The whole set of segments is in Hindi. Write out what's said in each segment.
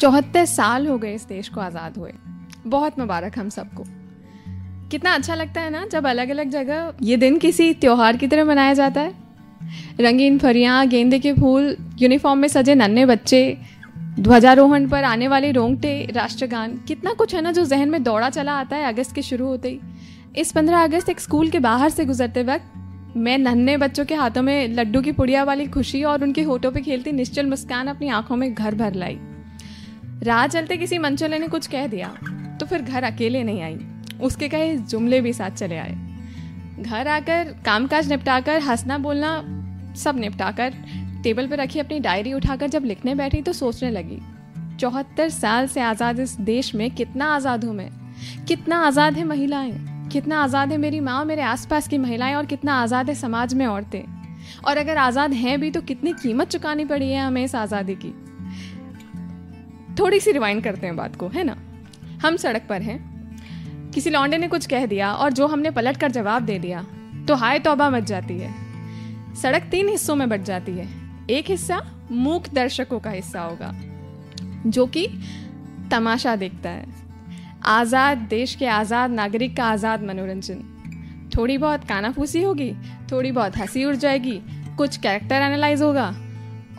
चौहत्तर साल हो गए इस देश को आज़ाद हुए। बहुत मुबारक हम सबको। कितना अच्छा लगता है ना जब अलग अलग जगह ये दिन किसी त्यौहार की तरह मनाया जाता है। रंगीन फरियाँ, गेंदे के फूल, यूनिफॉर्म में सजे नन्हे बच्चे, ध्वजारोहण पर आने वाले रोंगटे, राष्ट्रगान, कितना कुछ है ना जो जहन में दौड़ा चला आता है अगस्त के शुरू होते ही। इस पंद्रह अगस्त एक स्कूल के बाहर से गुजरते वक्त मैं नन्हे बच्चों के हाथों में लड्डू की पुड़िया वाली खुशी और उनके होठों पे खेलती निश्चल मुस्कान अपनी आँखों में घर भर लाई। राह चलते किसी मंचले ने कुछ कह दिया तो फिर घर अकेले नहीं आई। उसके कहे जुमले भी साथ चले आए। घर आकर कामकाज निपटाकर, हंसना बोलना सब निपटाकर, टेबल पर रखी अपनी डायरी उठाकर जब लिखने बैठी तो सोचने लगी, चौहत्तर साल से आज़ाद इस देश में कितना आज़ाद हूँ मैं? कितना आज़ाद है महिलाएँ? कितना आज़ाद है मेरी माँ, मेरे आसपास की महिलाएँ, और कितना आज़ाद है समाज में औरतें? और अगर आज़ाद हैं भी तो कितनी कीमत चुकानी पड़ी है हमें इस आज़ादी की? थोड़ी सी रिवाइंड करते हैं बात को, है ना? हम सड़क पर हैं। किसी लौंडे ने कुछ कह दिया और जो हमने पलट कर जवाब दे दिया तो हाय तौबा मच जाती है। सड़क तीन हिस्सों में बट जाती है। एक हिस्सा मूक दर्शकों का हिस्सा होगा, जो कि तमाशा देखता है। आज़ाद देश के आज़ाद नागरिक का आज़ाद मनोरंजन। थोड़ी बहुत कानाफूसी होगी, थोड़ी बहुत हँसी उड़ जाएगी, कुछ कैरेक्टर एनालाइज होगा,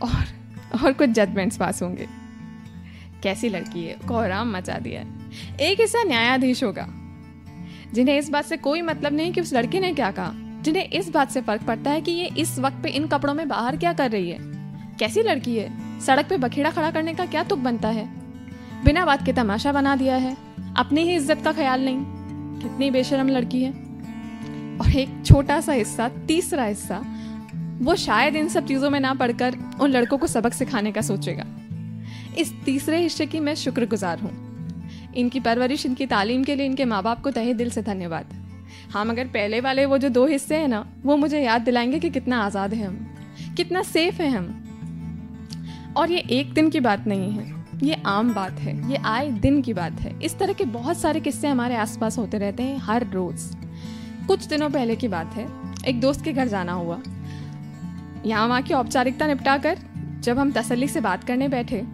और और कुछ जजमेंट्स पास होंगे। कैसी लड़की है? कोहराम मचा दिया है। एक हिस्सा न्यायाधीश होगा। जिन्हें इस बात से कोई मतलब नहीं कि उस लड़के ने क्या कहा। जिन्हें इस बात से फ़र्क पड़ता है कि ये इस वक्त पे इन कपड़ों में बाहर क्या कर रही है। कैसी लड़की है? सड़क पे बखेड़ा खड़ा करने का क्या तुक बनता है? बिना बात के तमाशा बना दिया है। अपनी ही इज़्ज़त का ख्याल नहीं। कितनी बेशरम लड़की है। और एक छोटा सा हिस्सा, तीसरा हिस्सा, वो शायद इन सब चीज़ों में ना पढ़कर उन लड़कों को सबक सिखाने का सोचेगा। इस तीसरे हिस्से की मैं शुक्रगुजार हूँ। इनकी परवरिश, इनकी तालीम के लिए इनके माँ बाप को तहे दिल से धन्यवाद। हाँ मगर पहले वाले वो जो दो हिस्से हैं ना, वो मुझे याद दिलाएँगे कि कितना आज़ाद है हम, कितना सेफ़ है हम। और ये एक दिन की बात नहीं है, ये आम बात है, ये आए दिन की बात है। इस तरह के बहुत सारे किस्से हमारे आसपास होते रहते हैं हर रोज़। कुछ दिनों पहले की बात है, एक दोस्त के घर जाना हुआ। यहाँ वहाँ की औपचारिकता निपटा कर जब हम तसल्ली से बात करने बैठे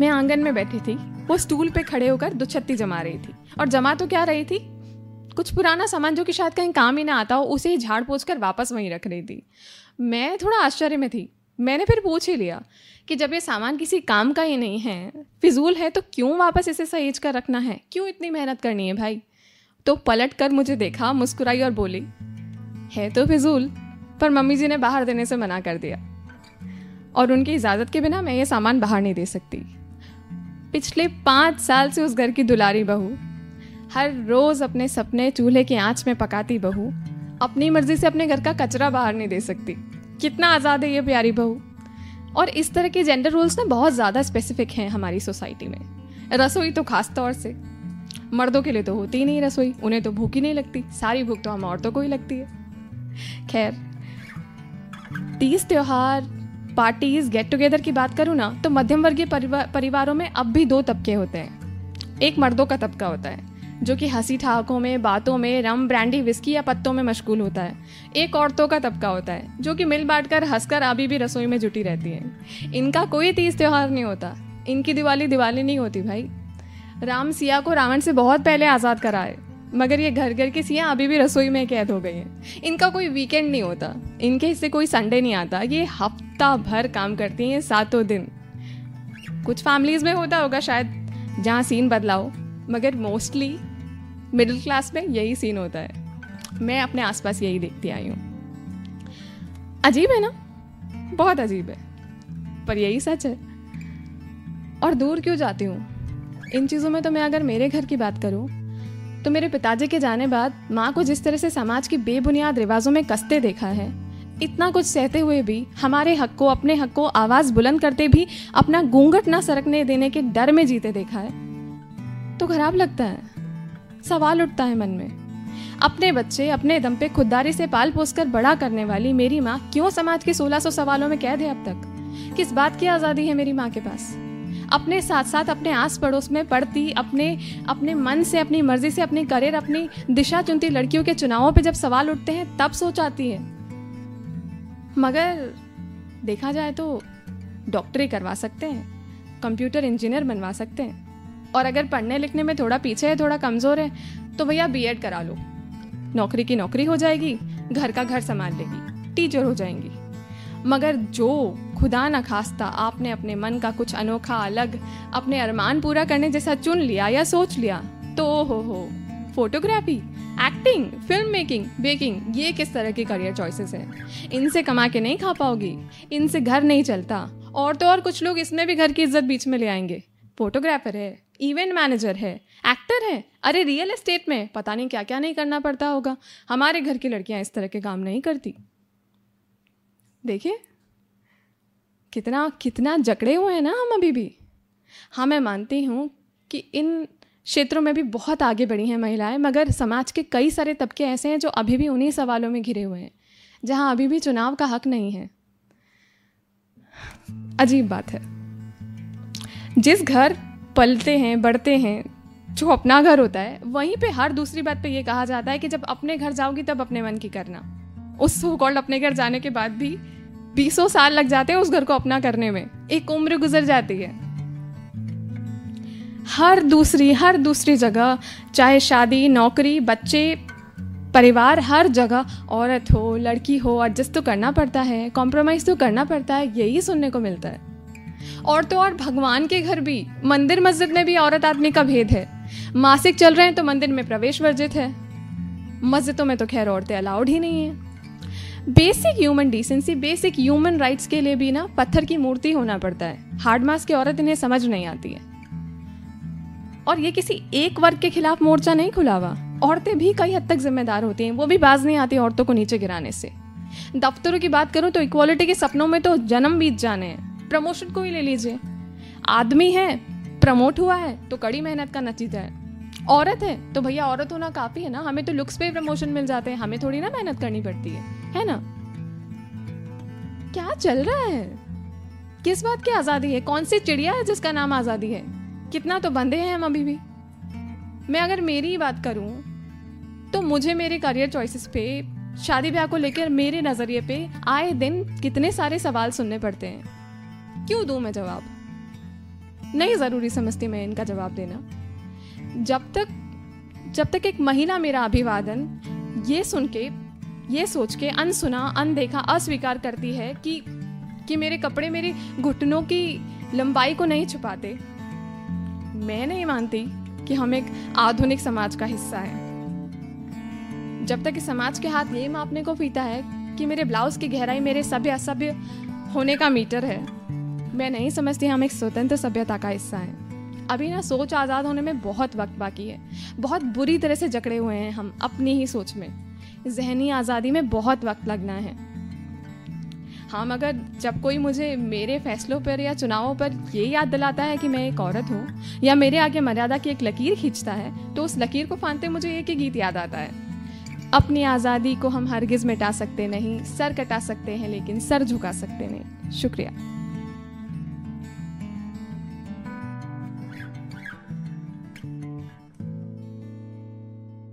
मैं आँगन में बैठी थी। वो स्टूल पे खड़े होकर दुछत्ती जमा रही थी। और जमा तो क्या रही थी? कुछ पुराना सामान जो कि शायद कहीं काम ही ना आता हो, उसे ही झाड़ पोछ कर वापस वहीं रख रही थी। मैं थोड़ा आश्चर्य में थी। मैंने फिर पूछ ही लिया कि जब ये सामान किसी काम का ही नहीं है, फिजूल है तो क्यों वापस इसे सहेज कर रखना है? क्यों इतनी मेहनत करनी है भाई? तो पलट कर मुझे देखा, मुस्कुराई और बोली, है तो फिजूल, पर मम्मी जी ने बाहर देने से मना कर दिया। और उनकी इजाज़त के बिना मैं ये सामान बाहर नहीं दे सकती। पिछले पाँच साल से उस घर की दुलारी बहू। हर रोज़ अपने सपने चूल्हे की आँच में पकाती बहू। अपनी मर्ज़ी से अपने घर का कचरा बाहर नहीं दे सकती। कितना आज़ाद है ये प्यारी बहू। और इस तरह के जेंडर रोल्स ना बहुत ज़्यादा स्पेसिफिक हैं हमारी सोसाइटी में। रसोई तो खास तौर से। मर्दों के लिए तो होती ही नहीं रसोई, उन्हें तो भूख ही नहीं लगती। सारी भूख तो हम औरतों को ही लगती है। खैर, तीज त्योहार पार्टीज़ गेट टुगेदर की बात करूँ ना तो मध्यम वर्गीय परिवार परिवारों में अब भी दो तबके होते हैं। एक मर्दों का तबका होता है, जो कि हँसी ठहाकों में, बातों में, रम ब्रांडी विस्की या पत्तों में मशगूल होता है। एक औरतों का तबका होता है, जो कि मिल बांट कर हंसकर अभी भी रसोई में जुटी रहती है। इनका कोई तीज त्यौहार नहीं होता, इनकी दिवाली दिवाली नहीं होती भाई। राम सिया को रावण से बहुत पहले आज़ाद कराए। मगर ये घर घर की सियाँ अभी भी रसोई में कैद हो गई हैं। इनका कोई वीकेंड नहीं होता। इनके हिस्से कोई संडे नहीं आता। ये हफ़्ता भर काम करती हैं, सातों दिन। कुछ फैमिलीज़ में होता होगा शायद, जहाँ सीन बदलाओ, मगर मोस्टली मिडिल क्लास में यही सीन होता है। मैं अपने आसपास यही देखती आई हूँ। अजीब है ना? बहुत अजीब है। पर यही सच है। और दूर क्यों जाती हूँ? इन चीज़ों में तो मैं अगर मेरे घर की बात करूँ तो मेरे पिताजी के जाने बाद माँ को जिस तरह से समाज की बेबुनियाद रिवाजों में कसते देखा है, इतना कुछ सहते हुए भी, हमारे हक को अपने हक को आवाज़ बुलंद करते भी, अपना घूंघट ना सरकने देने के डर में जीते देखा है। तो खराब लगता है। सवाल उठता है मन में। अपने बच्चे, अपने दम पे खुददारी से पाल पोस कर बड़ा करने वाली मेरी माँ क्यों समाज के 1600 सवालों में कैद है अब तक? किस बात की आज़ादी है मेरी माँ के पास? अपने साथ साथ अपने आस पड़ोस में पढ़ती, अपने अपने मन से, अपनी मर्ज़ी से, अपनी करियर, अपनी दिशा चुनती लड़कियों के चुनावों पे जब सवाल उठते हैं, तब सोच आती है। मगर देखा जाए तो डॉक्टरी करवा सकते हैं, कंप्यूटर इंजीनियर बनवा सकते हैं, और अगर पढ़ने लिखने में थोड़ा पीछे है, थोड़ा कमज़ोर है तो भैया बी करा लो। नौकरी की नौकरी हो जाएगी, घर का घर संभाल लेगी, टीचर हो जाएँगी। मगर जो खुदा न खास्ता, आपने अपने मन का कुछ अनोखा अलग, अपने अरमान पूरा करने जैसा चुन लिया या सोच लिया? तो हो हो। Photography, acting film making baking ये किस तरह की करियर चॉइसेस हैं? इनसे कमा के नहीं खा पाओगी, इनसे घर नहीं चलता, और तो और कुछ लोग इसमें भी घर की इज़्ज़त बीच में ले आएँगे। फोटोग्राफर है इवेंट मैनेजर है एक्टर है, अरे रियल एस्टेट में, पता नहीं क्या क्या नहीं करना पड़ता होगा। हमारे घर की लड़कियाँ इस तरह के काम नहीं करती। देखिए। कितना कितना जकड़े हुए हैं ना हम अभी भी। हाँ मैं मानती हूँ कि इन क्षेत्रों में भी बहुत आगे बढ़ी हैं महिलाएँ, मगर समाज के कई सारे तबके ऐसे हैं जो अभी भी उन्हीं सवालों में घिरे हुए हैं, जहाँ अभी भी चुनाव का हक नहीं है। अजीब बात है। जिस घर पलते हैं, बढ़ते हैं, जो अपना घर होता है, वहीं पे हर दूसरी बात पे ये कहा जाता है कि जब अपने घर जाओगी तब अपने मन की करना। उस सो कॉल्ड अपने घर जाने के बाद भी बीसों साल लग जाते हैं उस घर को अपना करने में। एक उम्र गुजर जाती है। हर दूसरी हर दूसरी जगह, चाहे शादी, नौकरी, बच्चे, परिवार, हर जगह औरत हो, लड़की हो एडजस्ट तो करना पड़ता है कॉम्प्रोमाइज़ तो करना पड़ता है, यही सुनने को मिलता है। और तो और भगवान के घर भी, मंदिर मस्जिद में भी औरत आदमी का भेद है। मासिक चल रहे हैं तो मंदिर में प्रवेश वर्जित है। मस्जिदों में तो खैर औरतें अलाउड ही नहीं है। Basic human decency basic human rights के लिए भी ना पत्थर की मूर्ति होना पड़ता है। हार्ड मास की औरत इन्हें समझ नहीं आती है। और ये किसी एक वर्ग के खिलाफ मोर्चा नहीं खुला हुआ औरतें भी कई हद तक जिम्मेदार होती हैं। वो भी बाज नहीं आती औरतों को नीचे गिराने से। दफ्तरों की बात करूँ तो इक्वालिटी के सपनों में तो जन्म बीत जाने हैं। प्रमोशन को ही ले लीजिए। आदमी है प्रमोट हुआ है तो कड़ी मेहनत का नतीजा है। औरत है तो भैया औरत होना काफ़ी है ना। हमें तो लुक्स पे प्रमोशन मिल जाते हैं। हमें थोड़ी ना मेहनत करनी पड़ती है। है ना? क्या चल रहा है? किस बात की आज़ादी है? कौन सी चिड़िया है जिसका नाम आज़ादी है? कितना तो बंधे हैं हम अभी भी। मैं अगर मेरी ही बात करूँ तो मुझे मेरे करियर चॉइसेस पे, शादी ब्याह को लेकर मेरे नज़रिए पे आए दिन कितने सारे सवाल सुनने पड़ते हैं। क्यों दूँ मैं जवाब? नहीं ज़रूरी समझती मैं इनका जवाब देना। जब तक जब तक एक महिला मेरा अभिवादन, ये सुन के ये सोच के अनसुना, अनदेखा, अस्वीकार करती है कि कि मेरे कपड़े मेरे घुटनों की लंबाई को नहीं छुपाते। मैं नहीं मानती कि हम एक आधुनिक समाज का हिस्सा है। जब तक इस समाज के हाथ ये मापने को पीता है कि मेरे ब्लाउज की गहराई मेरे सभ्य असभ्य होने का मीटर है, मैं नहीं समझती हम एक स्वतंत्र सभ्यता का हिस्सा हैं। अभी ना सोच आज़ाद होने में बहुत वक्त बाकी है। बहुत बुरी तरह से जकड़े हुए हैं हम अपनी ही सोच में। जहनी आज़ादी में बहुत वक्त लगना है। हाँ मगर जब कोई मुझे मेरे फैसलों पर या चुनावों पर ये याद दिलाता है कि मैं एक औरत हूँ या मेरे आगे मर्यादा की एक लकीर खींचता है तो उस लकीर को फानते मुझे एक ही गीत याद आता है। अपनी आज़ादी को हम हरगिज़ मिटा सकते नहीं, सर कटा सकते हैं, लेकिन सर झुका सकते नहीं। शुक्रिया।